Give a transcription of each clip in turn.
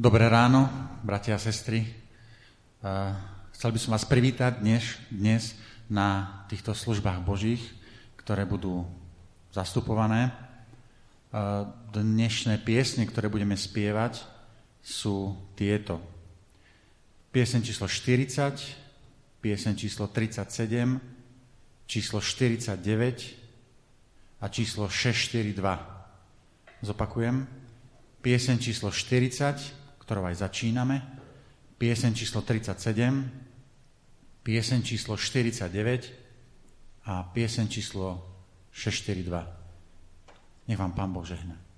Dobré ráno, bratia a sestry. Chcel by som vás privítať dnes, dnes na týchto službách Božích, ktoré budú zastupované. Dnešné piesne, ktoré budeme spievať, sú tieto. Piesen číslo 40, piesen číslo 37, číslo 49 a číslo 642. Zopakujem. Piesen číslo 40, ktorou aj začíname, piesen číslo 37, piesen číslo 49 a piesen číslo 642. Nech vám Pán Boh žehne.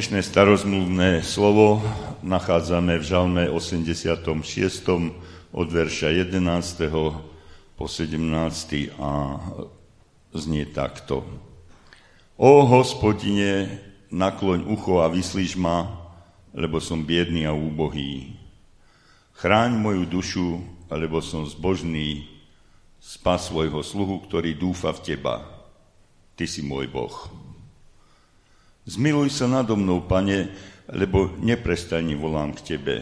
Dnešné starozmluvné slovo nachádzame v Žalme 86. od verša 11. po 17. a znie takto. O hospodine, nakloň ucho a vyslíš ma, lebo som biedný a úbohý. Chráň moju dušu, lebo som zbožný, spas svojho sluhu, ktorý dúfa v teba. Ty si môj Boh. Zmiluj sa nado mnou, pane, lebo neprestane volám k tebe.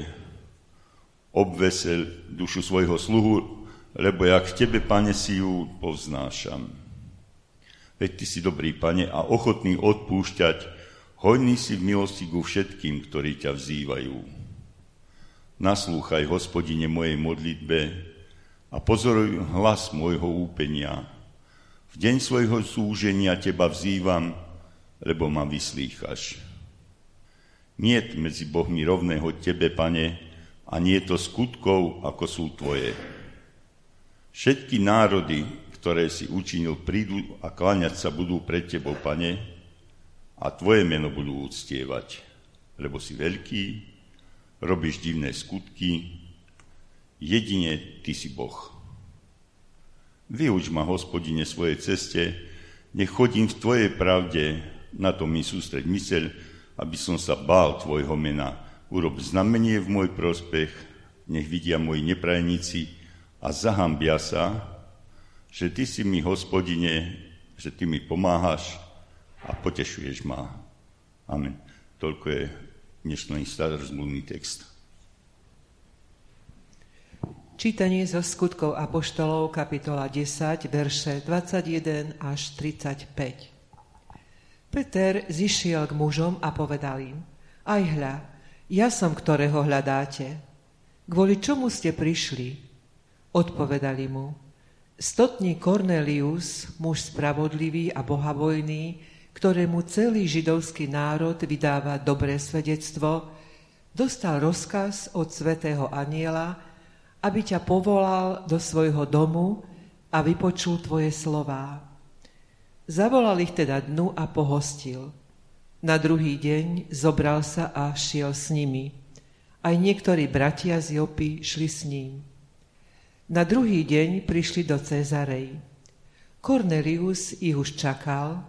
Obvesel dušu svojho sluhu, lebo jak k tebe, pane, si ju povznášam. Veď ty si dobrý, pane, a ochotný odpúšťať Hojný si v milosti ku všetkým, ktorí ťa vzývajú. Naslúchaj, hospodine, mojej modlitbe a pozoruj hlas môjho úpenia. V deň svojho súženia teba vzývam, lebo ma vyslýchaš. Niet medzi Bohmi rovného tebe, pane, a nie to skutkov, ako sú tvoje. Všetky národy, ktoré si učinil, prídu a kláňať sa budú pred tebou, pane, a tvoje meno budú úctievať, lebo si veľký, robíš divné skutky, jedine ty si Boh. Vyuč ma, hospodine, svojej ceste, nech chodím v tvojej pravde, na to mi sústreď myseľ, aby som sa bál tvojho mena. Urob znamenie v môj prospech, nech vidia moji neprajníci a zahambia sa, že ty si mi, hospodine, že ty mi pomáhaš, a potešuješ ma. Amen. Toľko je dnešný starozmluvný text. Čítanie zo skutkov Apoštolov, kapitola 10, verše 21 až 35. Peter zišiel k mužom a povedal im, aj hľa, ja som, ktorého hľadáte. Kvôli čomu ste prišli? Odpovedali mu, stotný Cornelius, muž spravodlivý a bohabojný, ktorému celý židovský národ vydáva dobré svedectvo, dostal rozkaz od svätého aniela, aby ťa povolal do svojho domu a vypočul tvoje slová. Zavolal ich teda dnu a pohostil. Na druhý deň zobral sa a šiel s nimi. Aj niektorí bratia z Jopy šli s ním. Na druhý deň prišli do Cezarej. Cornelius ich už čakal,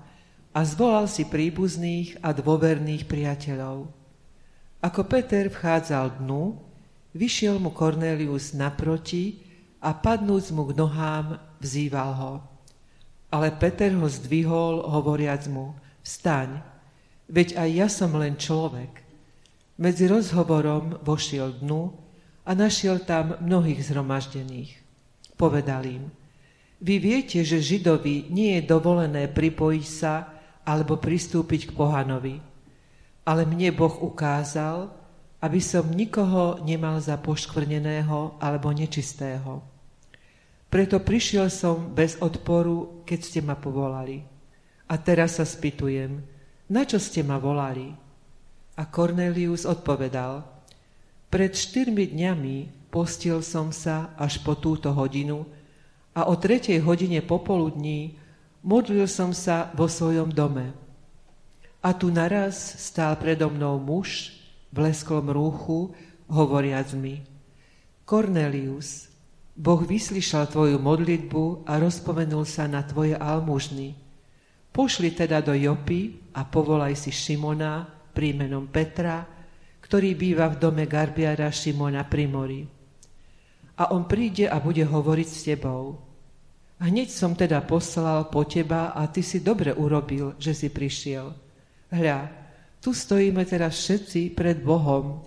a zvolal si príbuzných a dôverných priateľov. Ako Peter vchádzal dnu, vyšiel mu Cornelius naproti a padnúc mu k nohám, vzýval ho. Ale Peter ho zdvihol, hovoriac mu, vstaň, veď aj ja som len človek. Medzi rozhovorom vošiel dnu a našiel tam mnohých zhromaždených. Povedal im, vy viete, že Židovi nie je dovolené pripojiť sa alebo pristúpiť k pohanovi. Ale mne Boh ukázal, aby som nikoho nemal za poškvrneného alebo nečistého. Preto prišiel som bez odporu, keď ste ma povolali. A teraz sa spýtujem, na čo ste ma volali? A Cornelius odpovedal, pred štyrmi dňami postil som sa až po túto hodinu a o tretej hodine popoludní Modlil som sa vo svojom dome. A tu naraz stál predo mnou muž v lesklom rúchu, hovoriac mi, Cornelius, Boh vyslyšal tvoju modlitbu a rozpomenul sa na tvoje almužny. Pošli teda do Jopy a povolaj si Šimona prímenom Petra, ktorý býva v dome Garbiara Šimona pri mori. A on príde a bude hovoriť s tebou. Hneď som teda poslal po teba a ty si dobre urobil, že si prišiel. Hľa, tu stojíme teraz všetci pred Bohom,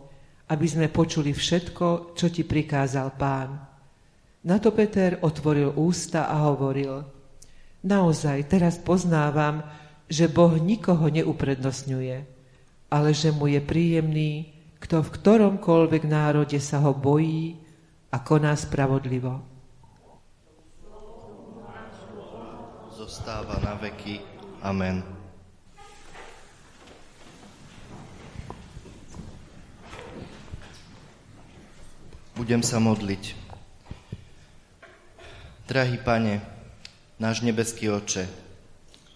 aby sme počuli všetko, čo ti prikázal pán. Na to Peter otvoril ústa a hovoril, naozaj teraz poznávam, že Boh nikoho neuprednostňuje, ale že mu je príjemný, kto v ktoromkoľvek národe sa ho bojí a koná spravodlivo. zostáva na veky. Amen. Budem sa modliť. Drahý Pane, náš nebeský Oče,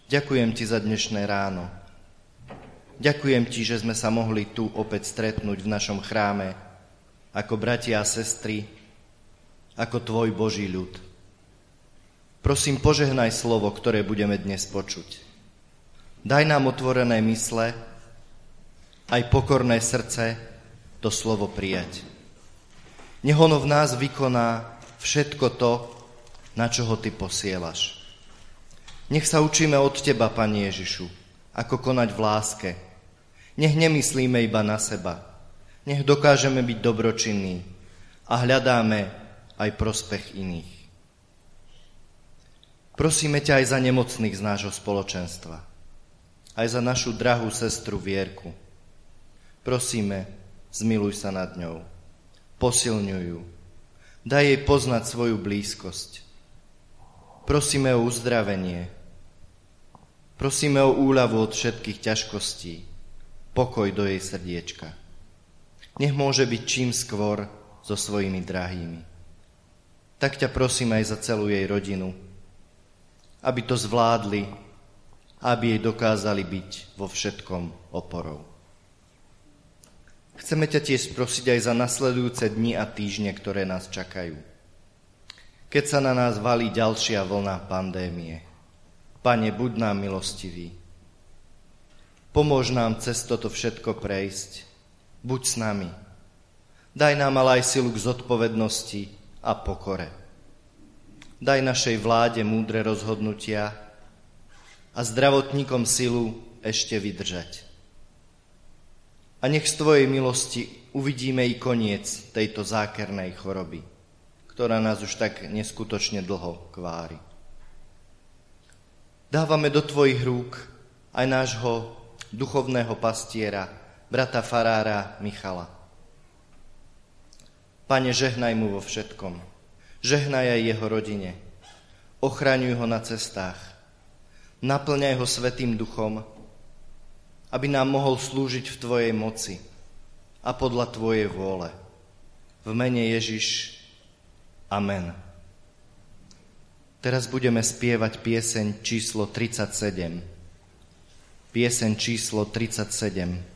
ďakujem Ti za dnešné ráno. Ďakujem Ti, že sme sa mohli tu opäť stretnúť v našom chráme ako bratia a sestry, ako Tvoj Boží ľud. Prosím, požehnaj slovo, ktoré budeme dnes počuť. Daj nám otvorené mysle, aj pokorné srdce to slovo prijať. Nech ono v nás vykoná všetko to, na čo ho Ty posielaš. Nech sa učíme od Teba, Pani Ježišu, ako konať v láske. Nech nemyslíme iba na seba. Nech dokážeme byť dobročinní a hľadáme aj prospech iných. Prosíme ťa aj za nemocných z nášho spoločenstva. aj za našu drahú sestru Vierku. Prosíme, zmiluj sa nad ňou, posilňuj ju, daj jej poznať svoju blízkosť. Prosíme o uzdravenie, prosíme o úľavu od všetkých ťažkostí, pokoj do jej srdiečka. Nech môže byť čím skôr so svojimi drahými. Tak ťa prosím aj za celú jej rodinu, aby to zvládli, aby jej dokázali byť vo všetkom oporou. Chceme ťa tiež prosiť aj za nasledujúce dni a týždne, ktoré nás čakajú. Keď sa na nás valí ďalšia vlna pandémie. Pane, buď nám milostivý. Pomôž nám cez toto všetko prejsť. Buď s nami. Daj nám ale aj silu k zodpovednosti a pokore. Daj našej vláde múdre rozhodnutia a zdravotníkom silu ešte vydržať. A nech z Tvojej milosti uvidíme i koniec tejto zákernej choroby, ktorá nás už tak neskutočne dlho kvári. Dávame do Tvojich rúk aj nášho duchovného pastiera, brata farára Michala. Pane, žehnaj mu vo všetkom. Žehnaj aj jeho rodine. Ochraňuj ho na cestách. Naplňaj ho svetým duchom aby nám mohol slúžiť v Tvojej moci a podľa Tvojej vôle. V mene Ježiš. Amen. Teraz budeme spievať pieseň číslo 37. Pieseň číslo 37.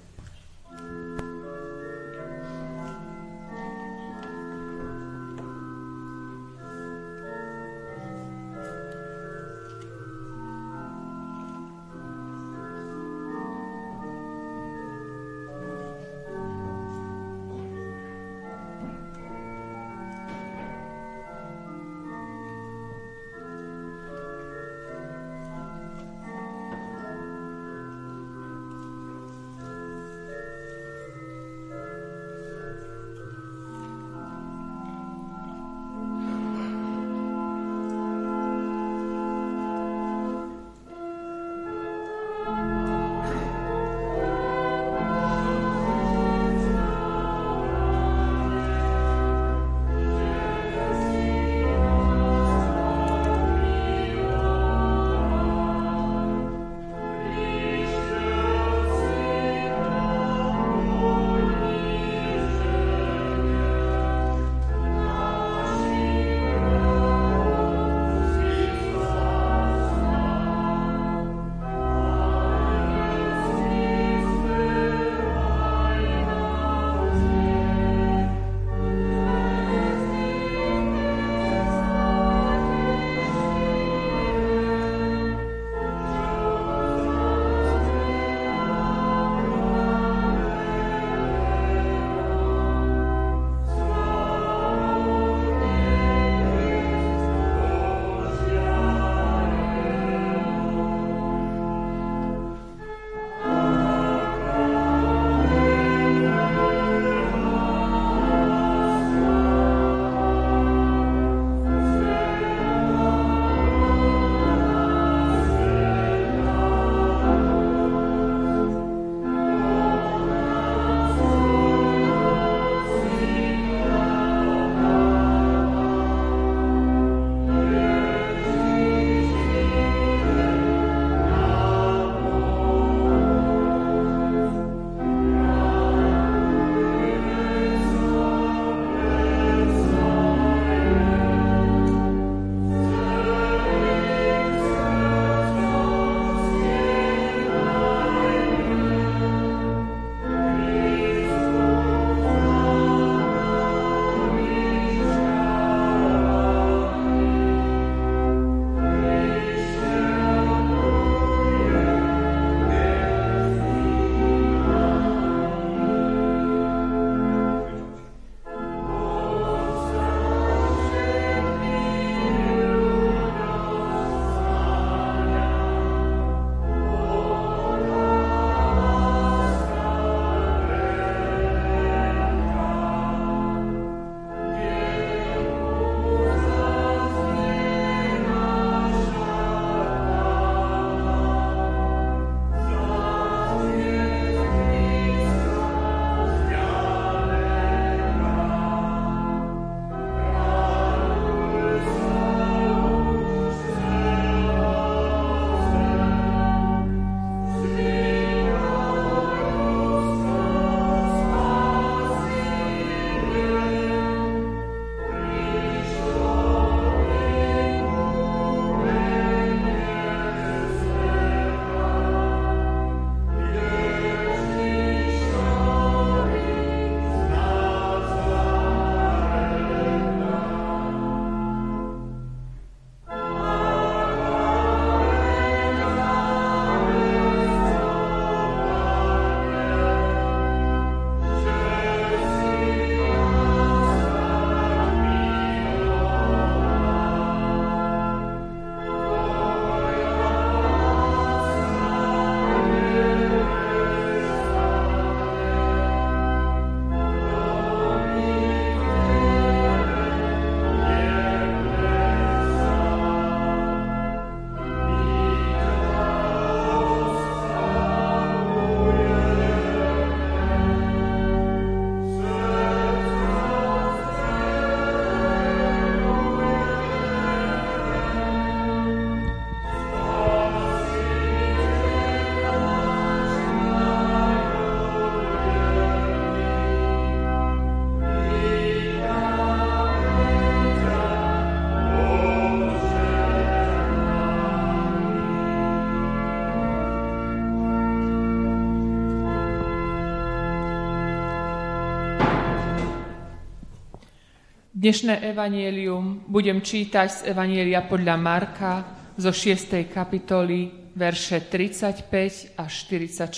Dnešné evanielium budem čítať z Evanielia podľa Marka zo 6. kapitoly, verše 35 až 44.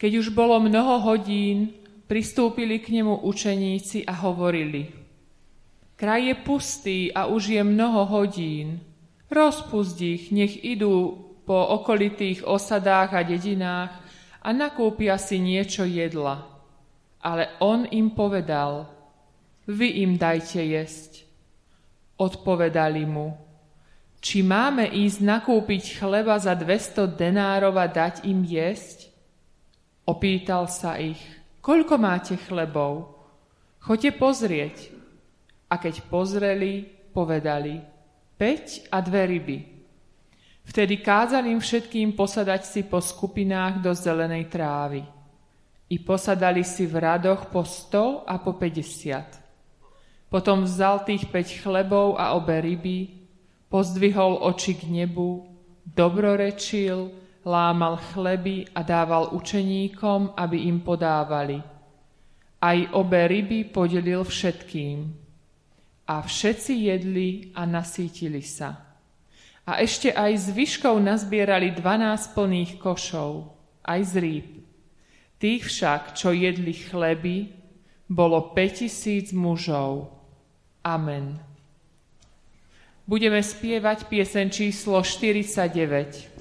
Keď už bolo mnoho hodín, pristúpili k nemu učeníci a hovorili Kraj je pustý a už je mnoho hodín. Rozpust ich, nech idú po okolitých osadách a dedinách a nakúpia si niečo jedla. Ale on im povedal – vy im dajte jesť. Odpovedali mu, či máme ísť nakúpiť chleba za 200 denárov a dať im jesť? Opýtal sa ich, koľko máte chlebov? Choďte pozrieť. A keď pozreli, povedali, 5 a dve ryby. Vtedy kázal im všetkým posadať si po skupinách do zelenej trávy. I posadali si v radoch po 100 a po 50. Potom vzal tých päť chlebov a obe ryby, pozdvihol oči k nebu, dobrorečil, lámal chleby a dával učeníkom, aby im podávali. Aj obe ryby podelil všetkým. A všetci jedli a nasítili sa. A ešte aj zvyškou nazbierali dvanásť plných košov, aj z rýb. Tých však, čo jedli chleby, bolo 5000 mužov. Amen. Budeme spievať piesen číslo 49.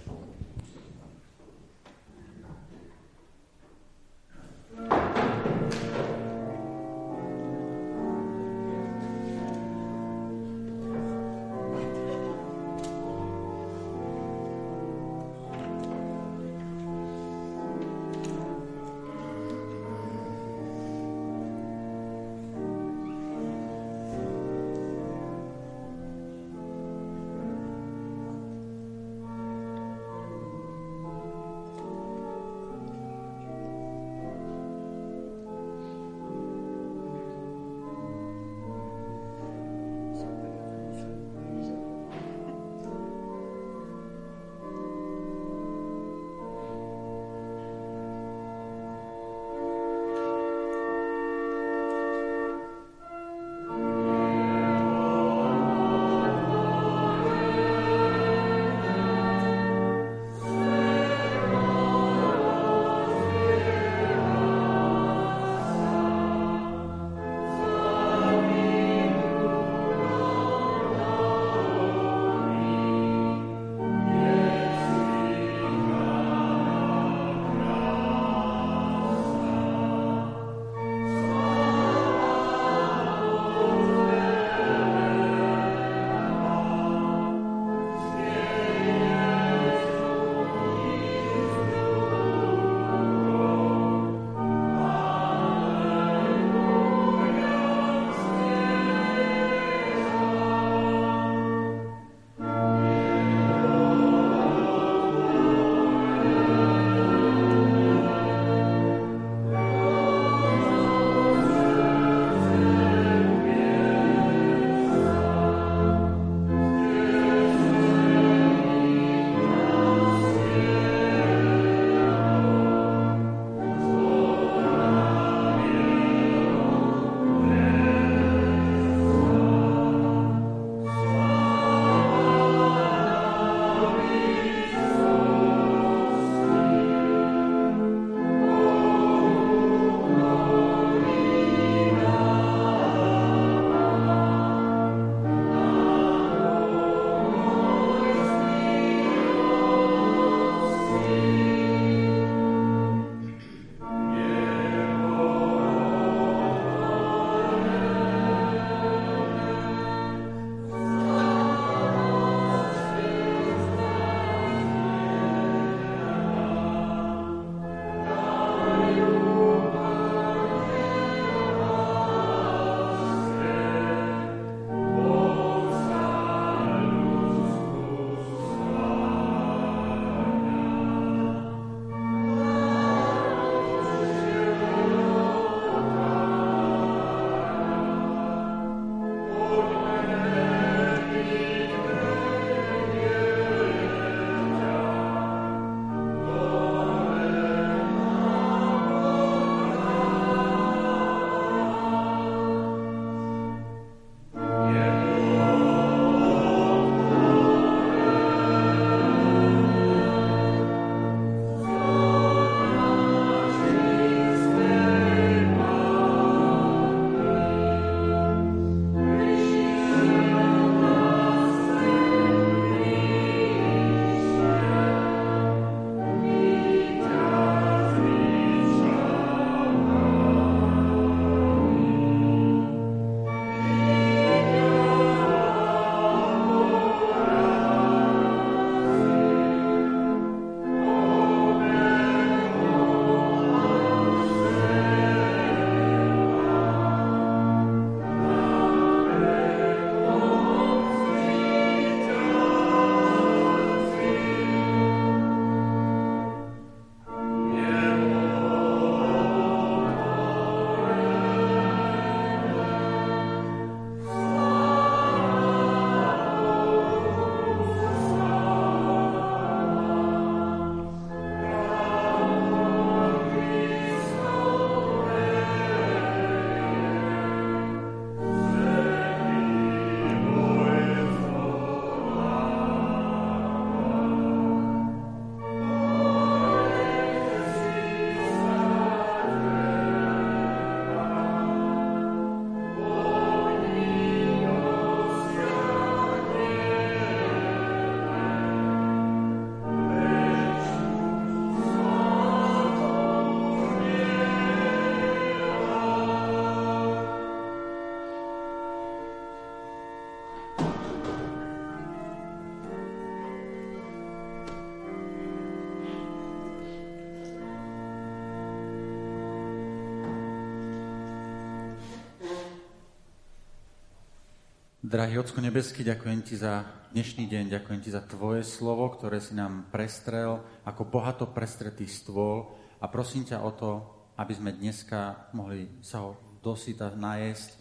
Drahý Ocko nebeský, ďakujem Ti za dnešný deň, ďakujem Ti za Tvoje slovo, ktoré si nám prestrel ako bohato prestretý stôl a prosím ťa o to, aby sme dneska mohli sa ho dosyta najesť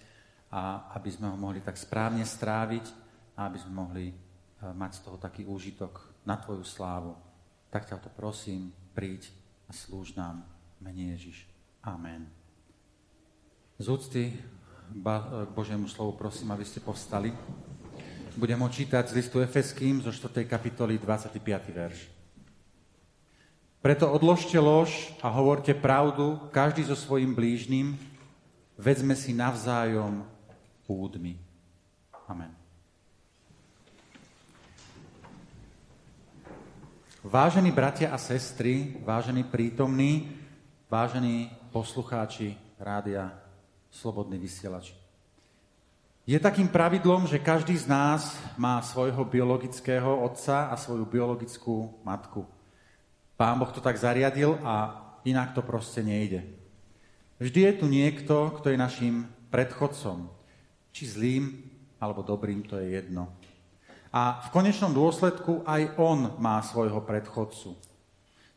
a aby sme ho mohli tak správne stráviť a aby sme mohli e, mať z toho taký úžitok na Tvoju slávu. Tak ťa o to prosím, príď a slúž nám, mene Ježiš. Amen. Z úcty k Božiemu slovu prosím, aby ste povstali. Budem ho čítať z listu Efeským zo 4. kapitoly 25. verš. Preto odložte lož a hovorte pravdu, každý so svojim blížnym, vedzme si navzájom údmi. Amen. Vážení bratia a sestry, vážení prítomní, vážení poslucháči rádia Slobodný vysielač. Je takým pravidlom, že každý z nás má svojho biologického otca a svoju biologickú matku. Pán Boh to tak zariadil a inak to proste nejde. Vždy je tu niekto, kto je našim predchodcom. Či zlým, alebo dobrým, to je jedno. A v konečnom dôsledku aj on má svojho predchodcu.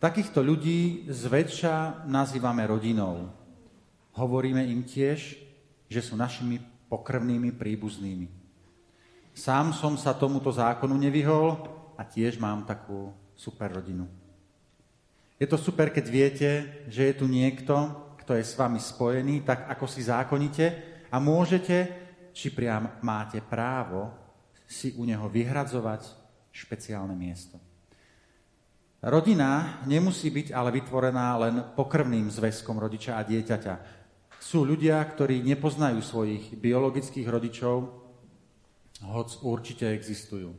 Takýchto ľudí zväčša nazývame rodinou. Hovoríme im tiež, že sú našimi pokrvnými príbuznými. Sám som sa tomuto zákonu nevyhol a tiež mám takú super rodinu. Je to super, keď viete, že je tu niekto, kto je s vami spojený, tak ako si zákonite a môžete, či priam máte právo, si u neho vyhradzovať špeciálne miesto. Rodina nemusí byť ale vytvorená len pokrvným zväzkom rodiča a dieťaťa. Sú ľudia, ktorí nepoznajú svojich biologických rodičov, hoc určite existujú.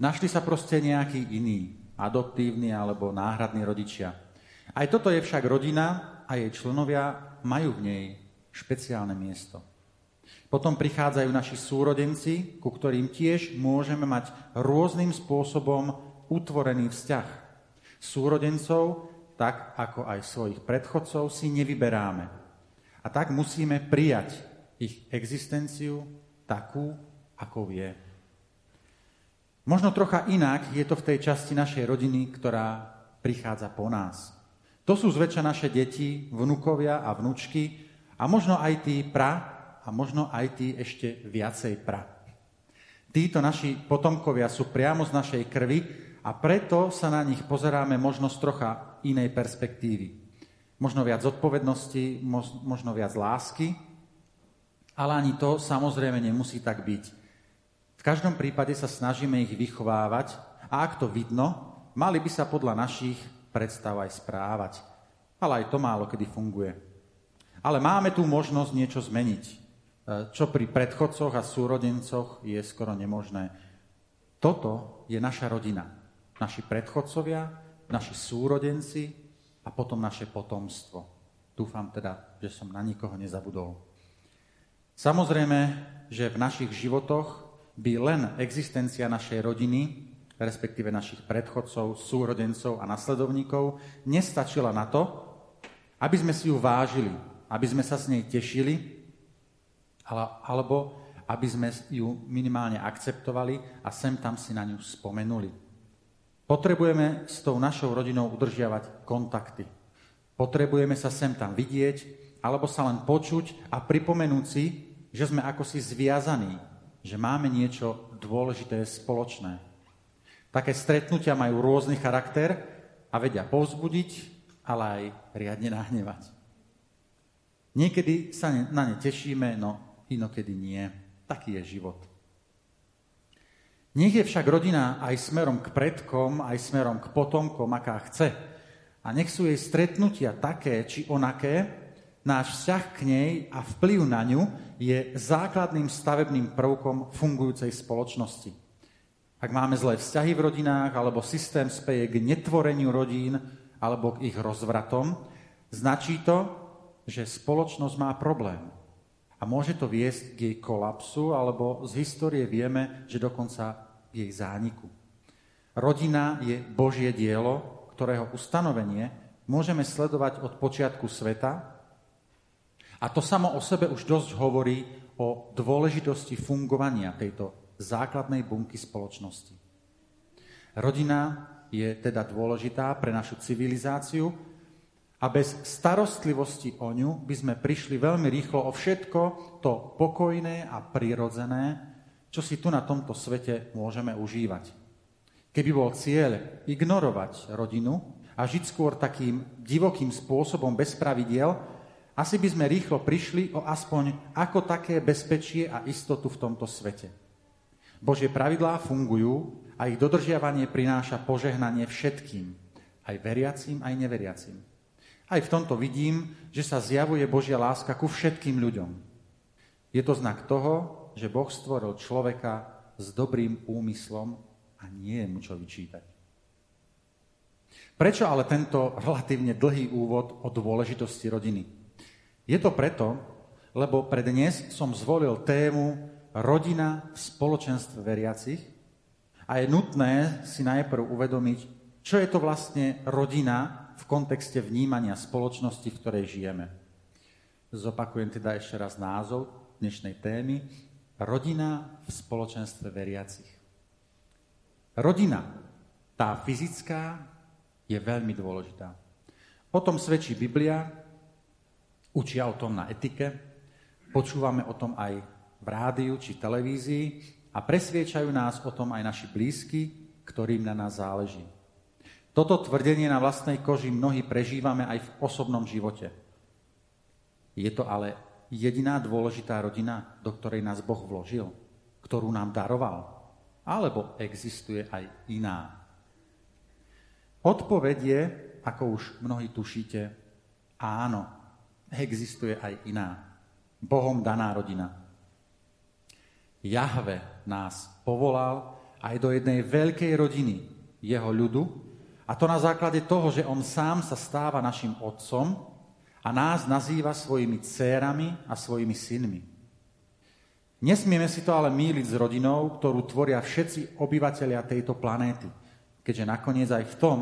Našli sa proste nejaký iný, adoptívny alebo náhradní rodičia. Aj toto je však rodina a jej členovia majú v nej špeciálne miesto. Potom prichádzajú naši súrodenci, ku ktorým tiež môžeme mať rôznym spôsobom utvorený vzťah. Súrodencov, tak ako aj svojich predchodcov, si nevyberáme. A tak musíme prijať ich existenciu takú, akou je. Možno trocha inak je to v tej časti našej rodiny, ktorá prichádza po nás. To sú zväčša naše deti, vnukovia a vnúčky a možno aj tí pra a možno aj tí ešte viacej pra. Títo naši potomkovia sú priamo z našej krvi a preto sa na nich pozeráme možno z trocha inej perspektívy možno viac zodpovednosti, možno viac lásky, ale ani to samozrejme nemusí tak byť. V každom prípade sa snažíme ich vychovávať a ak to vidno, mali by sa podľa našich predstav aj správať. Ale aj to málo kedy funguje. Ale máme tu možnosť niečo zmeniť, e, čo pri predchodcoch a súrodencoch je skoro nemožné. Toto je naša rodina. Naši predchodcovia, naši súrodenci, a potom naše potomstvo. Dúfam teda, že som na nikoho nezabudol. Samozrejme, že v našich životoch by len existencia našej rodiny, respektíve našich predchodcov, súrodencov a nasledovníkov, nestačila na to, aby sme si ju vážili, aby sme sa s nej tešili, alebo aby sme ju minimálne akceptovali a sem tam si na ňu spomenuli. Potrebujeme s tou našou rodinou udržiavať kontakty. Potrebujeme sa sem tam vidieť, alebo sa len počuť a pripomenúť si, že sme ako si zviazaní, že máme niečo dôležité spoločné. Také stretnutia majú rôzny charakter a vedia povzbudiť, ale aj riadne nahnevať. Niekedy sa na ne tešíme, no inokedy nie. Taký je život. Nech je však rodina aj smerom k predkom, aj smerom k potomkom, aká chce. A nech sú jej stretnutia také či onaké, náš vzťah k nej a vplyv na ňu je základným stavebným prvkom fungujúcej spoločnosti. Ak máme zlé vzťahy v rodinách, alebo systém speje k netvoreniu rodín, alebo k ich rozvratom, značí to, že spoločnosť má problém. A môže to viesť k jej kolapsu, alebo z histórie vieme, že dokonca jej zániku. Rodina je Božie dielo, ktorého ustanovenie môžeme sledovať od počiatku sveta a to samo o sebe už dosť hovorí o dôležitosti fungovania tejto základnej bunky spoločnosti. Rodina je teda dôležitá pre našu civilizáciu a bez starostlivosti o ňu by sme prišli veľmi rýchlo o všetko to pokojné a prirodzené, čo si tu na tomto svete môžeme užívať. Keby bol cieľ ignorovať rodinu a žiť skôr takým divokým spôsobom bez pravidiel, asi by sme rýchlo prišli o aspoň ako také bezpečie a istotu v tomto svete. Božie pravidlá fungujú a ich dodržiavanie prináša požehnanie všetkým, aj veriacím, aj neveriacím. Aj v tomto vidím, že sa zjavuje Božia láska ku všetkým ľuďom. Je to znak toho, že Boh stvoril človeka s dobrým úmyslom a nie je mu čo vyčítať. Prečo ale tento relatívne dlhý úvod o dôležitosti rodiny? Je to preto, lebo pre dnes som zvolil tému rodina v spoločenstve veriacich a je nutné si najprv uvedomiť, čo je to vlastne rodina v kontexte vnímania spoločnosti, v ktorej žijeme. Zopakujem teda ešte raz názov dnešnej témy. Rodina v spoločenstve veriacich. Rodina, tá fyzická, je veľmi dôležitá. O tom svedčí Biblia, učia o tom na etike, počúvame o tom aj v rádiu či televízii a presviečajú nás o tom aj naši blízky, ktorým na nás záleží. Toto tvrdenie na vlastnej koži mnohí prežívame aj v osobnom živote. Je to ale jediná dôležitá rodina, do ktorej nás Boh vložil, ktorú nám daroval. Alebo existuje aj iná? Odpoveď je, ako už mnohí tušíte, áno, existuje aj iná. Bohom daná rodina. Jahve nás povolal aj do jednej veľkej rodiny jeho ľudu, a to na základe toho, že on sám sa stáva našim otcom a nás nazýva svojimi dcérami a svojimi synmi. Nesmieme si to ale míliť s rodinou, ktorú tvoria všetci obyvateľia tejto planéty, keďže nakoniec aj v tom,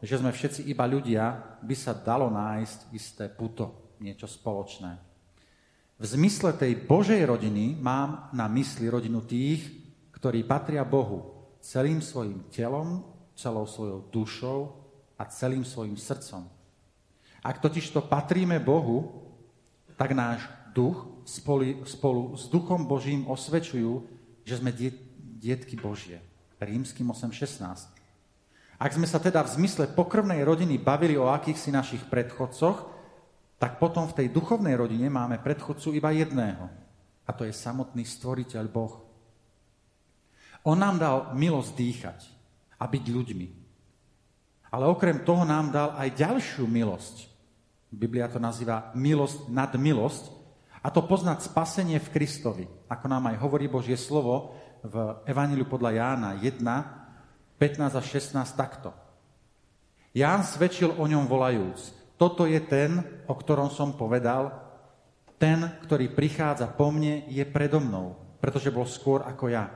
že sme všetci iba ľudia, by sa dalo nájsť isté puto, niečo spoločné. V zmysle tej Božej rodiny mám na mysli rodinu tých, ktorí patria Bohu celým svojim telom, celou svojou dušou a celým svojim srdcom. Ak totiž to patríme Bohu, tak náš duch spolu, spolu s Duchom Božím osvedčujú, že sme diet, dietky Božie. Rímským 8.16. Ak sme sa teda v zmysle pokrvnej rodiny bavili o akýchsi našich predchodcoch, tak potom v tej duchovnej rodine máme predchodcu iba jedného. A to je samotný stvoriteľ Boh. On nám dal milosť dýchať a byť ľuďmi. Ale okrem toho nám dal aj ďalšiu milosť. Biblia to nazýva milosť nad milosť, a to poznať spasenie v Kristovi, ako nám aj hovorí Božie slovo v Evaníliu podľa Jána 1, 15 a 16 takto. Ján svedčil o ňom volajúc, toto je ten, o ktorom som povedal, ten, ktorý prichádza po mne, je predo mnou, pretože bol skôr ako ja.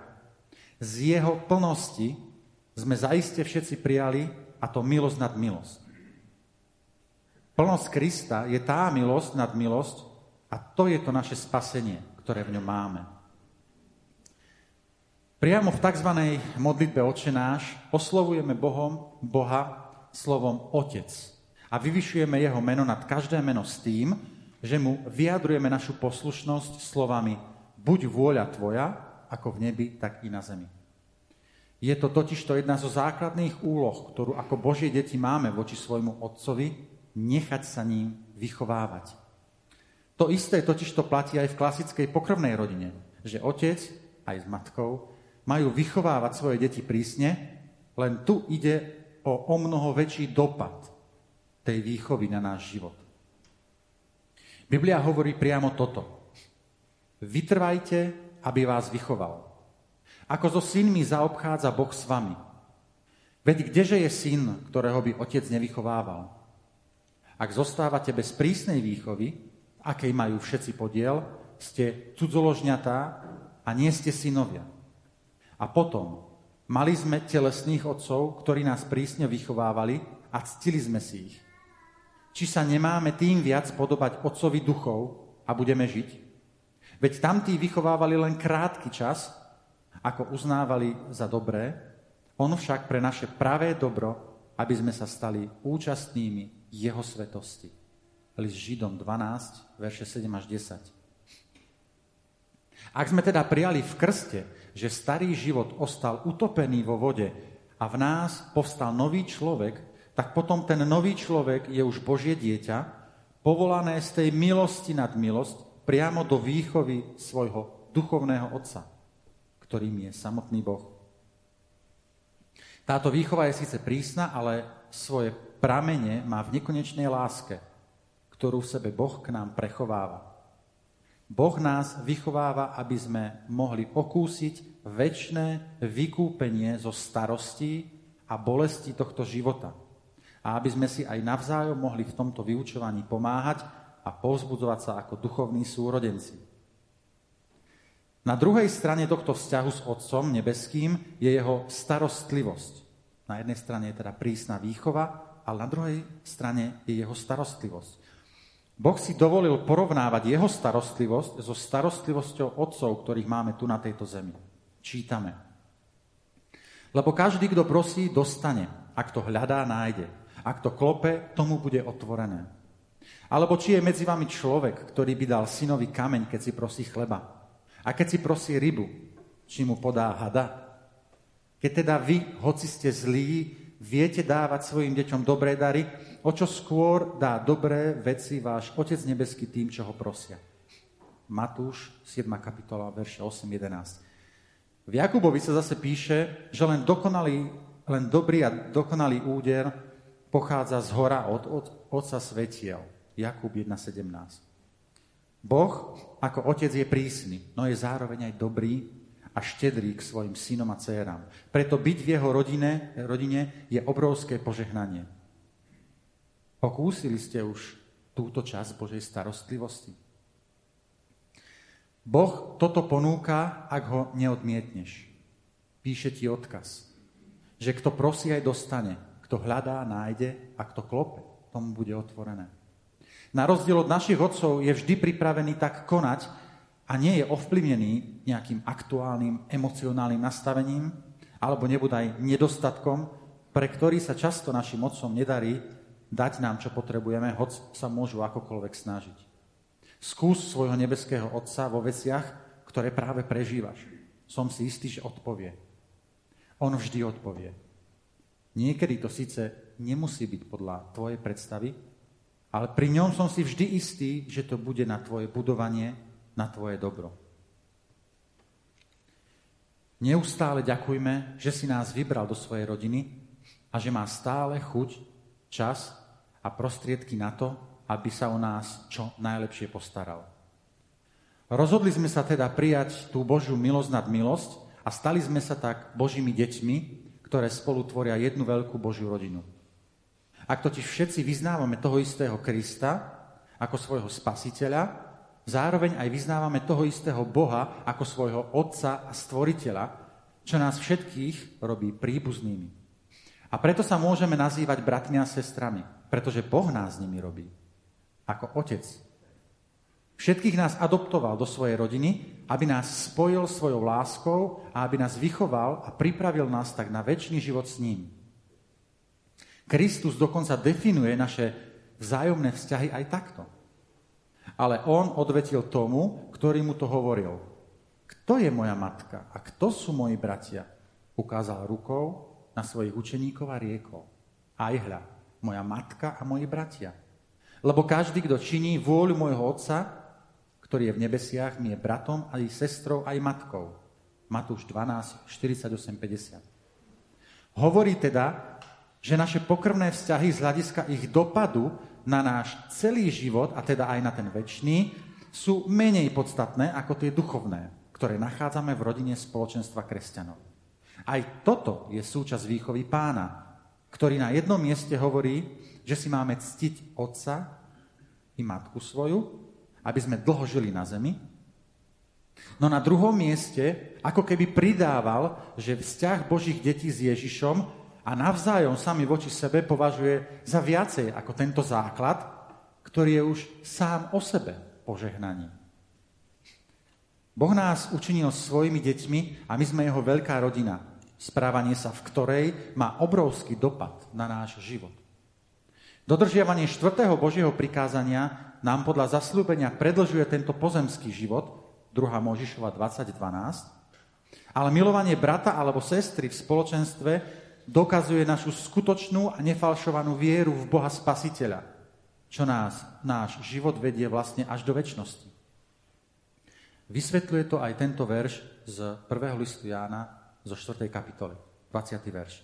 Z jeho plnosti sme zaiste všetci prijali a to milosť nad milosť. Plnosť Krista je tá milosť nad milosť, a to je to naše spasenie, ktoré v ňom máme. Priamo v tzv. modlitbe očenáš oslovujeme Bohom, Boha slovom Otec a vyvyšujeme jeho meno nad každé meno s tým, že mu vyjadrujeme našu poslušnosť slovami buď vôľa tvoja, ako v nebi, tak i na zemi. Je to totiž to jedna zo základných úloh, ktorú ako Božie deti máme voči svojmu Otcovi, nechať sa ním vychovávať. To isté totiž to platí aj v klasickej pokrvnej rodine, že otec aj s matkou majú vychovávať svoje deti prísne, len tu ide o o mnoho väčší dopad tej výchovy na náš život. Biblia hovorí priamo toto. Vytrvajte, aby vás vychoval. Ako so synmi zaobchádza Boh s vami. Veď kdeže je syn, ktorého by otec nevychovával? Ak zostávate bez prísnej výchovy, akej majú všetci podiel, ste cudzoložňatá a nie ste synovia. A potom, mali sme telesných otcov, ktorí nás prísne vychovávali a ctili sme si ich. Či sa nemáme tým viac podobať otcovi duchov a budeme žiť? Veď tamtí vychovávali len krátky čas, ako uznávali za dobré, on však pre naše pravé dobro, aby sme sa stali účastnými jeho svetosti. List Židom 12, verše 7 až 10. Ak sme teda prijali v krste, že starý život ostal utopený vo vode a v nás povstal nový človek, tak potom ten nový človek je už Božie dieťa, povolané z tej milosti nad milosť priamo do výchovy svojho duchovného otca ktorým je samotný Boh. Táto výchova je síce prísna, ale svoje pramene má v nekonečnej láske, ktorú v sebe Boh k nám prechováva. Boh nás vychováva, aby sme mohli okúsiť väčšné vykúpenie zo starostí a bolesti tohto života. A aby sme si aj navzájom mohli v tomto vyučovaní pomáhať a povzbudzovať sa ako duchovní súrodenci. Na druhej strane tohto vzťahu s Otcom nebeským je jeho starostlivosť. Na jednej strane je teda prísna výchova, ale na druhej strane je jeho starostlivosť. Boh si dovolil porovnávať jeho starostlivosť so starostlivosťou otcov, ktorých máme tu na tejto zemi. Čítame. Lebo každý, kto prosí, dostane. Ak to hľadá, nájde. Ak to klope, tomu bude otvorené. Alebo či je medzi vami človek, ktorý by dal synovi kameň, keď si prosí chleba. A keď si prosí rybu, či mu podá hada? Keď teda vy, hoci ste zlí, viete dávať svojim deťom dobré dary, o čo skôr dá dobré veci váš Otec nebeský tým, čo ho prosia. Matúš, 7. kapitola, verše 8-11. V Jakubovi sa zase píše, že len, dokonalý, len dobrý a dokonalý úder pochádza z hora od, od Otca svetiel. Jakub 1.17. Boh ako otec je prísny, no je zároveň aj dobrý a štedrý k svojim synom a dcerám. Preto byť v jeho rodine, rodine je obrovské požehnanie. Okúsili ste už túto časť Božej starostlivosti? Boh toto ponúka, ak ho neodmietneš. Píše ti odkaz, že kto prosí aj dostane, kto hľadá, nájde a kto klope, tomu bude otvorené. Na rozdiel od našich otcov je vždy pripravený tak konať a nie je ovplyvnený nejakým aktuálnym emocionálnym nastavením alebo nebudaj nedostatkom, pre ktorý sa často našim otcom nedarí dať nám, čo potrebujeme, hoď sa môžu akokoľvek snažiť. Skús svojho nebeského otca vo veciach, ktoré práve prežívaš. Som si istý, že odpovie. On vždy odpovie. Niekedy to síce nemusí byť podľa tvojej predstavy, ale pri ňom som si vždy istý, že to bude na tvoje budovanie, na tvoje dobro. Neustále ďakujme, že si nás vybral do svojej rodiny a že má stále chuť, čas a prostriedky na to, aby sa o nás čo najlepšie postaral. Rozhodli sme sa teda prijať tú Božiu milosť nad milosť a stali sme sa tak Božími deťmi, ktoré spolu tvoria jednu veľkú Božiu rodinu. Ak totiž všetci vyznávame toho istého Krista ako svojho spasiteľa, zároveň aj vyznávame toho istého Boha ako svojho Otca a Stvoriteľa, čo nás všetkých robí príbuznými. A preto sa môžeme nazývať bratmi a sestrami, pretože Boh nás s nimi robí. Ako Otec. Všetkých nás adoptoval do svojej rodiny, aby nás spojil svojou láskou a aby nás vychoval a pripravil nás tak na väčší život s ním. Kristus dokonca definuje naše vzájomné vzťahy aj takto. Ale on odvetil tomu, ktorý mu to hovoril. Kto je moja matka a kto sú moji bratia? Ukázal rukou na svojich učeníkov a riekol. Aj hľa, moja matka a moji bratia. Lebo každý, kto činí vôľu môjho otca, ktorý je v nebesiach, mi je bratom, aj sestrou, aj matkou. Matúš 12, 48, 50. Hovorí teda, že naše pokrvné vzťahy z hľadiska ich dopadu na náš celý život, a teda aj na ten väčší, sú menej podstatné ako tie duchovné, ktoré nachádzame v rodine spoločenstva kresťanov. Aj toto je súčasť výchovy pána, ktorý na jednom mieste hovorí, že si máme ctiť otca i matku svoju, aby sme dlho žili na zemi. No na druhom mieste, ako keby pridával, že vzťah Božích detí s Ježišom a navzájom sami voči sebe považuje za viacej ako tento základ, ktorý je už sám o sebe požehnaním. Boh nás učinil svojimi deťmi a my sme jeho veľká rodina, správanie sa v ktorej má obrovský dopad na náš život. Dodržiavanie štvrtého Božieho prikázania nám podľa zaslúbenia predlžuje tento pozemský život, 2. Možišova 20.12, ale milovanie brata alebo sestry v spoločenstve dokazuje našu skutočnú a nefalšovanú vieru v Boha Spasiteľa, čo nás, náš život vedie vlastne až do väčšnosti. Vysvetľuje to aj tento verš z 1. listu Jána zo 4. kapitoly, 20. verš.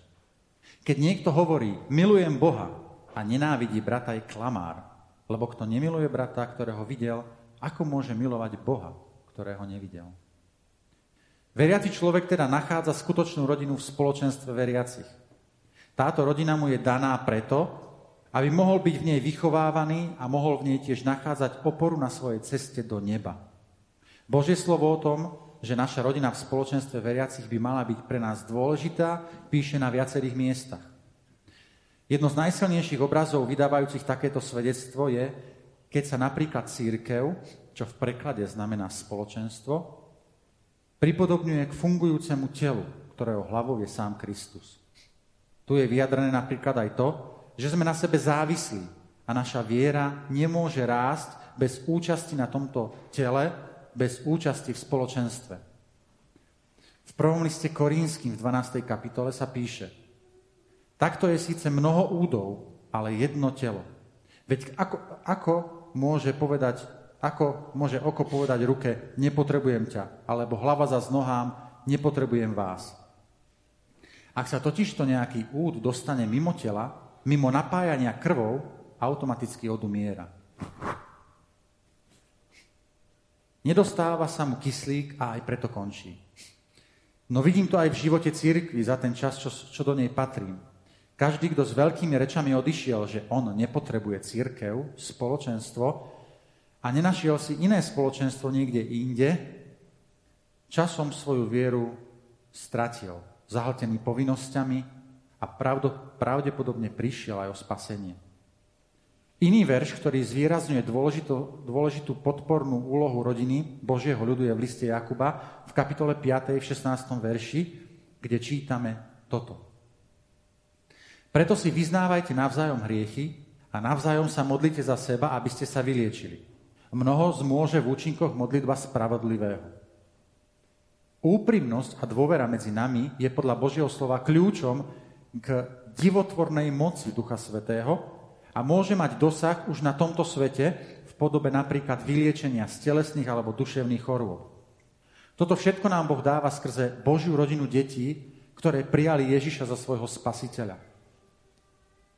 Keď niekto hovorí, milujem Boha a nenávidí brata, je klamár, lebo kto nemiluje brata, ktorého videl, ako môže milovať Boha, ktorého nevidel? Veriaci človek teda nachádza skutočnú rodinu v spoločenstve veriacich. Táto rodina mu je daná preto, aby mohol byť v nej vychovávaný a mohol v nej tiež nachádzať oporu na svojej ceste do neba. Božie slovo o tom, že naša rodina v spoločenstve veriacich by mala byť pre nás dôležitá, píše na viacerých miestach. Jedno z najsilnejších obrazov vydávajúcich takéto svedectvo je, keď sa napríklad církev, čo v preklade znamená spoločenstvo, pripodobňuje k fungujúcemu telu, ktorého hlavou je sám Kristus. Tu je vyjadrené napríklad aj to, že sme na sebe závislí a naša viera nemôže rásť bez účasti na tomto tele, bez účasti v spoločenstve. V prvom liste Korínskym v 12. kapitole sa píše Takto je síce mnoho údov, ale jedno telo. Veď ako, ako môže povedať ako môže oko povedať ruke, nepotrebujem ťa, alebo hlava za nohám, nepotrebujem vás. Ak sa totižto nejaký úd dostane mimo tela, mimo napájania krvou, automaticky odumiera. Nedostáva sa mu kyslík a aj preto končí. No vidím to aj v živote církvy za ten čas, čo, čo do nej patrím. Každý, kto s veľkými rečami odišiel, že on nepotrebuje církev, spoločenstvo, a nenašiel si iné spoločenstvo niekde inde, časom svoju vieru stratil, zahltený povinnosťami a pravdepodobne prišiel aj o spasenie. Iný verš, ktorý zvýrazňuje dôležitú, dôležitú podpornú úlohu rodiny Božieho ľudu je v liste Jakuba v kapitole 5. v 16. verši, kde čítame toto. Preto si vyznávajte navzájom hriechy a navzájom sa modlite za seba, aby ste sa vyliečili. Mnoho zmôže v účinkoch modlitba spravodlivého. Úprimnosť a dôvera medzi nami je podľa Božieho slova kľúčom k divotvornej moci Ducha Svetého a môže mať dosah už na tomto svete v podobe napríklad vyliečenia z telesných alebo duševných chorôb. Toto všetko nám Boh dáva skrze Božiu rodinu detí, ktoré prijali Ježiša za svojho spasiteľa.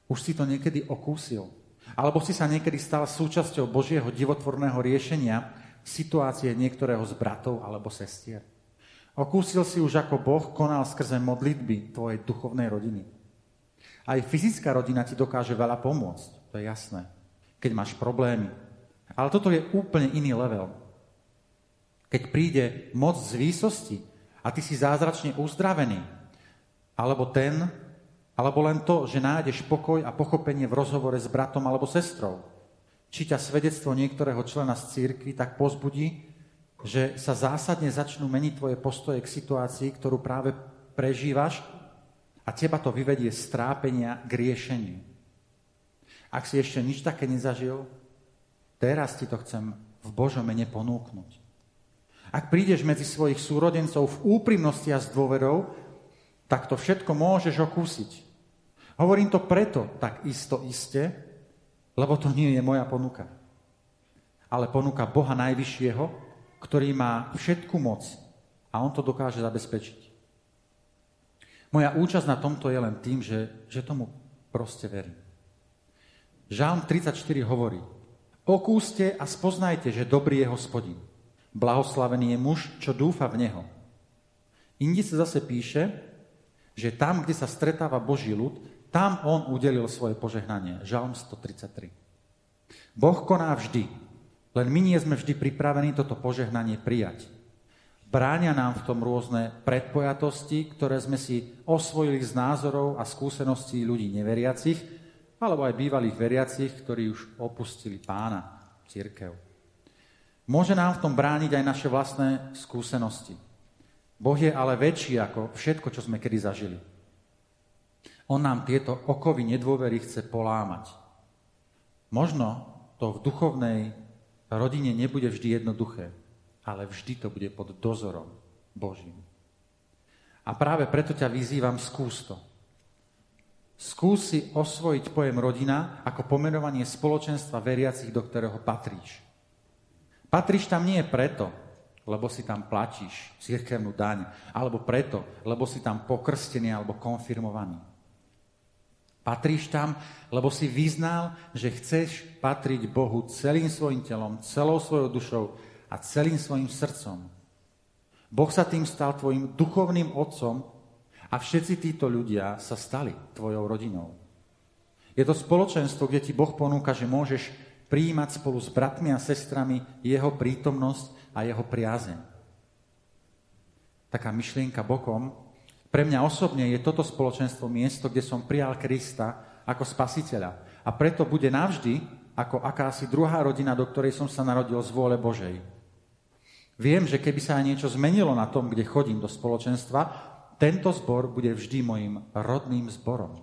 Už si to niekedy okúsil. Alebo si sa niekedy stal súčasťou Božieho divotvorného riešenia situácie niektorého z bratov alebo sestier. Okúsil si už, ako Boh konal skrze modlitby tvojej duchovnej rodiny. Aj fyzická rodina ti dokáže veľa pomôcť, to je jasné, keď máš problémy. Ale toto je úplne iný level. Keď príde moc z výsosti a ty si zázračne uzdravený, alebo ten, alebo len to, že nájdeš pokoj a pochopenie v rozhovore s bratom alebo sestrou. Či ťa svedectvo niektorého člena z církvy tak pozbudí, že sa zásadne začnú meniť tvoje postoje k situácii, ktorú práve prežívaš a teba to vyvedie z trápenia k riešeniu. Ak si ešte nič také nezažil, teraz ti to chcem v Božom mene ponúknuť. Ak prídeš medzi svojich súrodencov v úprimnosti a s dôverou, tak to všetko môžeš okúsiť. Hovorím to preto tak isto iste, lebo to nie je moja ponuka. Ale ponuka Boha Najvyššieho, ktorý má všetku moc a On to dokáže zabezpečiť. Moja účasť na tomto je len tým, že, že tomu proste verím. Žálm 34 hovorí, okúste a spoznajte, že dobrý je hospodin. Blahoslavený je muž, čo dúfa v Neho. Indi sa zase píše, že tam, kde sa stretáva Boží ľud, tam on udelil svoje požehnanie. Žalm 133. Boh koná vždy, len my nie sme vždy pripravení toto požehnanie prijať. Bráňa nám v tom rôzne predpojatosti, ktoré sme si osvojili z názorov a skúseností ľudí neveriacich, alebo aj bývalých veriacich, ktorí už opustili pána, církev. Môže nám v tom brániť aj naše vlastné skúsenosti. Boh je ale väčší ako všetko, čo sme kedy zažili. On nám tieto okovy nedôvery chce polámať. Možno to v duchovnej rodine nebude vždy jednoduché, ale vždy to bude pod dozorom Božím. A práve preto ťa vyzývam, skús to. Skúsi osvojiť pojem rodina ako pomenovanie spoločenstva veriacich, do ktorého patríš. Patríš tam nie preto, lebo si tam platíš cirkevnú daň, alebo preto, lebo si tam pokrstený alebo konfirmovaný. Patríš tam, lebo si vyznal, že chceš patriť Bohu celým svojim telom, celou svojou dušou a celým svojim srdcom. Boh sa tým stal tvojim duchovným otcom a všetci títo ľudia sa stali tvojou rodinou. Je to spoločenstvo, kde ti Boh ponúka, že môžeš prijímať spolu s bratmi a sestrami jeho prítomnosť a jeho priazeň. Taká myšlienka bokom. Pre mňa osobne je toto spoločenstvo miesto, kde som prijal Krista ako spasiteľa. A preto bude navždy ako akási druhá rodina, do ktorej som sa narodil z vôle Božej. Viem, že keby sa niečo zmenilo na tom, kde chodím do spoločenstva, tento zbor bude vždy mojim rodným zborom.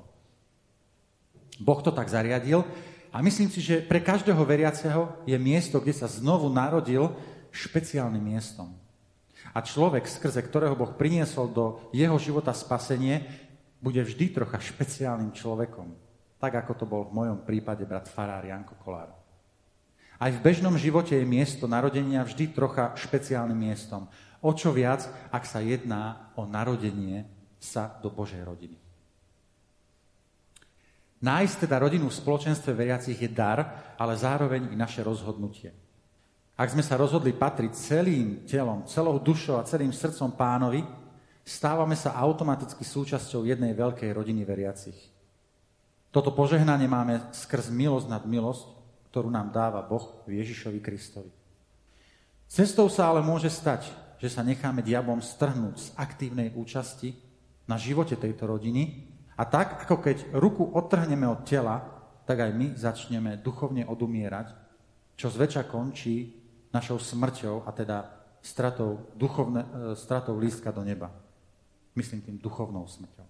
Boh to tak zariadil a myslím si, že pre každého veriaceho je miesto, kde sa znovu narodil špeciálnym miestom. A človek, skrze ktorého Boh priniesol do jeho života spasenie, bude vždy trocha špeciálnym človekom. Tak, ako to bol v mojom prípade brat Farár Janko Kolár. Aj v bežnom živote je miesto narodenia vždy trocha špeciálnym miestom. O čo viac, ak sa jedná o narodenie sa do Božej rodiny. Nájsť teda rodinu v spoločenstve veriacich je dar, ale zároveň i naše rozhodnutie. Ak sme sa rozhodli patriť celým telom, celou dušou a celým srdcom pánovi, stávame sa automaticky súčasťou jednej veľkej rodiny veriacich. Toto požehnanie máme skrz milosť nad milosť, ktorú nám dáva Boh v Ježišovi Kristovi. Cestou sa ale môže stať, že sa necháme diabom strhnúť z aktívnej účasti na živote tejto rodiny a tak, ako keď ruku odtrhneme od tela, tak aj my začneme duchovne odumierať, čo zväčša končí našou smrťou a teda stratou, duchovne, e, stratou lístka do neba. Myslím tým duchovnou smrťou.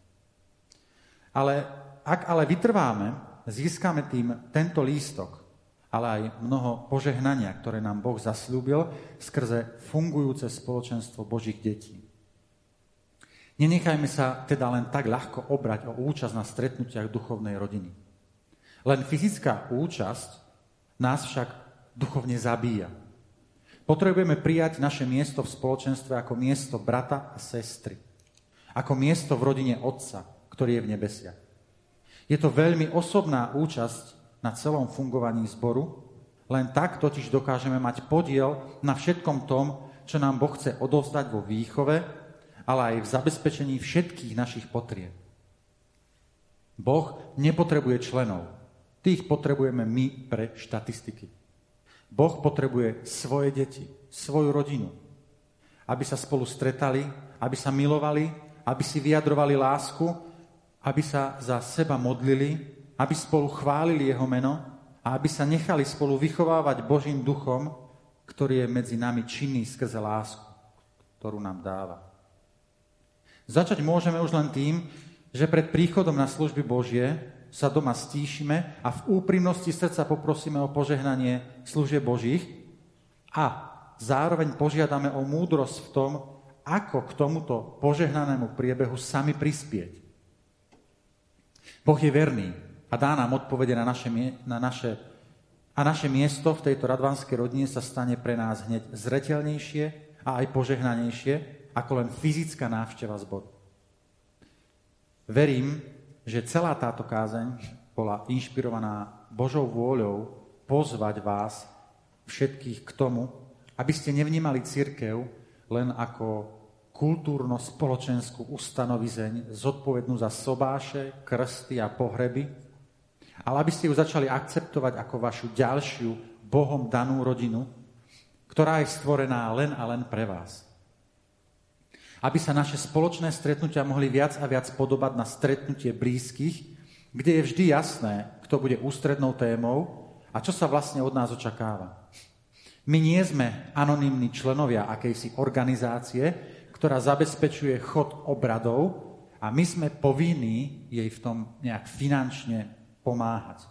Ale ak ale vytrváme, získame tým tento lístok, ale aj mnoho požehnania, ktoré nám Boh zaslúbil skrze fungujúce spoločenstvo Božích detí. Nenechajme sa teda len tak ľahko obrať o účasť na stretnutiach duchovnej rodiny. Len fyzická účasť nás však duchovne zabíja. Potrebujeme prijať naše miesto v spoločenstve ako miesto brata a sestry. Ako miesto v rodine Otca, ktorý je v nebesiach. Je to veľmi osobná účasť na celom fungovaní zboru, len tak totiž dokážeme mať podiel na všetkom tom, čo nám Boh chce odovzdať vo výchove, ale aj v zabezpečení všetkých našich potrieb. Boh nepotrebuje členov. Tých potrebujeme my pre štatistiky. Boh potrebuje svoje deti, svoju rodinu, aby sa spolu stretali, aby sa milovali, aby si vyjadrovali lásku, aby sa za seba modlili, aby spolu chválili jeho meno a aby sa nechali spolu vychovávať Božím duchom, ktorý je medzi nami činný skrze lásku, ktorú nám dáva. Začať môžeme už len tým, že pred príchodom na služby Božie sa doma stíšime a v úprimnosti srdca poprosíme o požehnanie služieb Božích a zároveň požiadame o múdrosť v tom, ako k tomuto požehnanému priebehu sami prispieť. Boh je verný a dá nám odpovede na naše, na naše, a naše miesto v tejto radvanskej rodine sa stane pre nás hneď zretelnejšie a aj požehnanejšie ako len fyzická návšteva zboru. Verím, že celá táto kázeň bola inšpirovaná Božou vôľou pozvať vás všetkých k tomu, aby ste nevnímali církev len ako kultúrno-spoločenskú ustanovizeň zodpovednú za sobáše, krsty a pohreby, ale aby ste ju začali akceptovať ako vašu ďalšiu Bohom danú rodinu, ktorá je stvorená len a len pre vás aby sa naše spoločné stretnutia mohli viac a viac podobať na stretnutie blízkych, kde je vždy jasné, kto bude ústrednou témou a čo sa vlastne od nás očakáva. My nie sme anonimní členovia akejsi organizácie, ktorá zabezpečuje chod obradov a my sme povinní jej v tom nejak finančne pomáhať.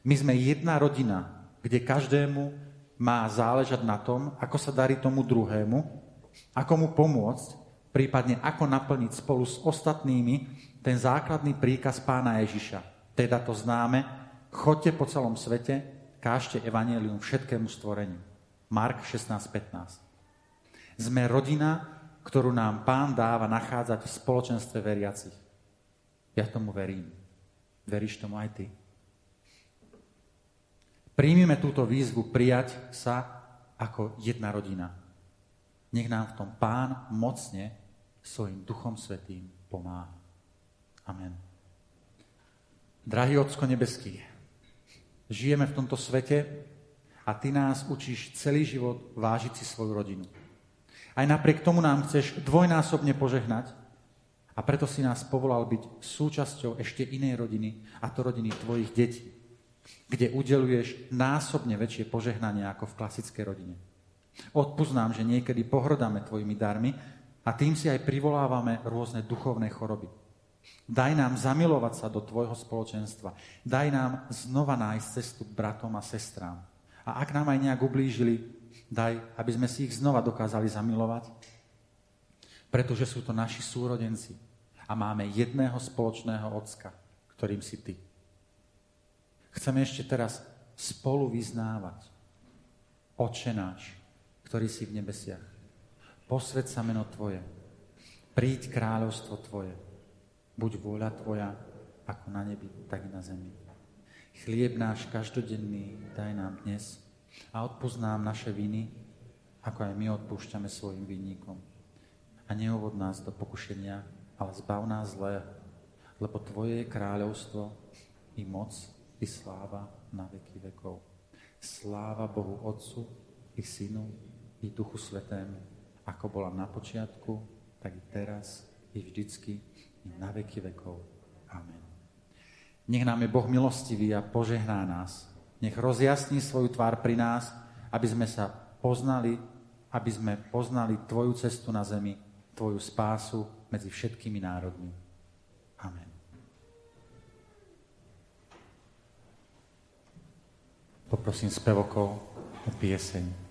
My sme jedna rodina, kde každému má záležať na tom, ako sa darí tomu druhému, ako mu pomôcť, prípadne ako naplniť spolu s ostatnými ten základný príkaz pána Ježiša. Teda to známe, chodte po celom svete, kážte evanelium všetkému stvoreniu. Mark 16.15. Sme rodina, ktorú nám pán dáva nachádzať v spoločenstve veriacich. Ja tomu verím. Veríš tomu aj ty? Príjmime túto výzvu prijať sa ako jedna rodina. Nech nám v tom pán mocne svojim duchom svetým pomáha. Amen. Drahý Ocko nebeský, žijeme v tomto svete, a ty nás učíš celý život vážiť si svoju rodinu. Aj napriek tomu nám chceš dvojnásobne požehnať a preto si nás povolal byť súčasťou ešte inej rodiny, a to rodiny tvojich detí, kde udeluješ násobne väčšie požehnanie ako v klasickej rodine. Odpúsť nám, že niekedy pohrdáme tvojimi darmi a tým si aj privolávame rôzne duchovné choroby. Daj nám zamilovať sa do tvojho spoločenstva. Daj nám znova nájsť cestu k bratom a sestrám a ak nám aj nejak ublížili, daj, aby sme si ich znova dokázali zamilovať, pretože sú to naši súrodenci a máme jedného spoločného ocka, ktorým si ty. Chceme ešte teraz spolu vyznávať. Oče náš, ktorý si v nebesiach, posved sa meno Tvoje, príď kráľovstvo Tvoje, buď vôľa Tvoja, ako na nebi, tak i na zemi. Chlieb náš každodenný daj nám dnes a odpúsť nám naše viny, ako aj my odpúšťame svojim vinníkom. A neuvod nás do pokušenia, ale zbav nás zlé, lebo Tvoje je kráľovstvo i moc, i sláva na veky vekov. Sláva Bohu Otcu, i Synu, i Duchu Svetému, ako bola na počiatku, tak i teraz, i vždycky, i na veky vekov. Amen. Nech nám je Boh milostivý a požehná nás. Nech rozjasní svoju tvár pri nás, aby sme sa poznali, aby sme poznali Tvoju cestu na zemi, Tvoju spásu medzi všetkými národmi. Amen. Poprosím spevokov o pieseň.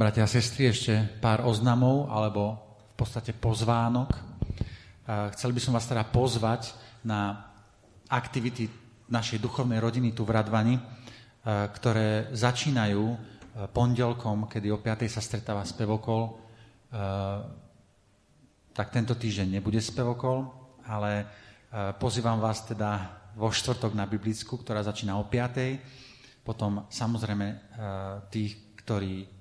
Bratia a sestry, ešte pár oznamov alebo v podstate pozvánok. Chcel by som vás teda pozvať na aktivity našej duchovnej rodiny tu v Radvani, ktoré začínajú pondelkom, kedy o 5. sa stretáva spevokol. Tak tento týždeň nebude spevokol, ale pozývam vás teda vo štvrtok na Biblicku, ktorá začína o 5. Potom samozrejme tých, ktorí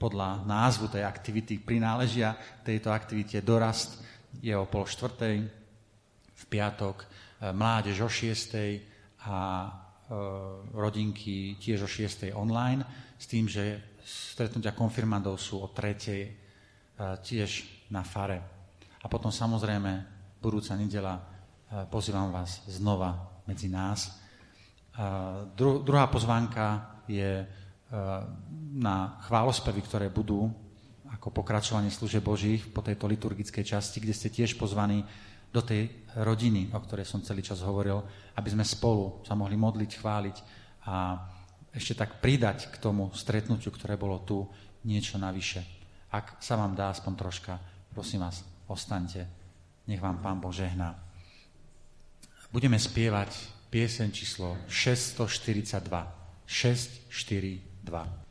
podľa názvu tej aktivity prináležia tejto aktivite dorast je o pol štvrtej, v piatok e, mládež o šiestej a e, rodinky tiež o šiestej online, s tým, že stretnutia konfirmandov sú o tretej e, tiež na fare. A potom samozrejme budúca nedela pozývam vás znova medzi nás. Dru- druhá pozvánka je na chválospevy, ktoré budú ako pokračovanie služe Božích po tejto liturgickej časti, kde ste tiež pozvaní do tej rodiny, o ktorej som celý čas hovoril, aby sme spolu sa mohli modliť, chváliť a ešte tak pridať k tomu stretnutiu, ktoré bolo tu, niečo navyše. Ak sa vám dá aspoň troška, prosím vás, ostaňte. Nech vám Pán Boh žehná. Budeme spievať pieseň číslo 642. 642. 2.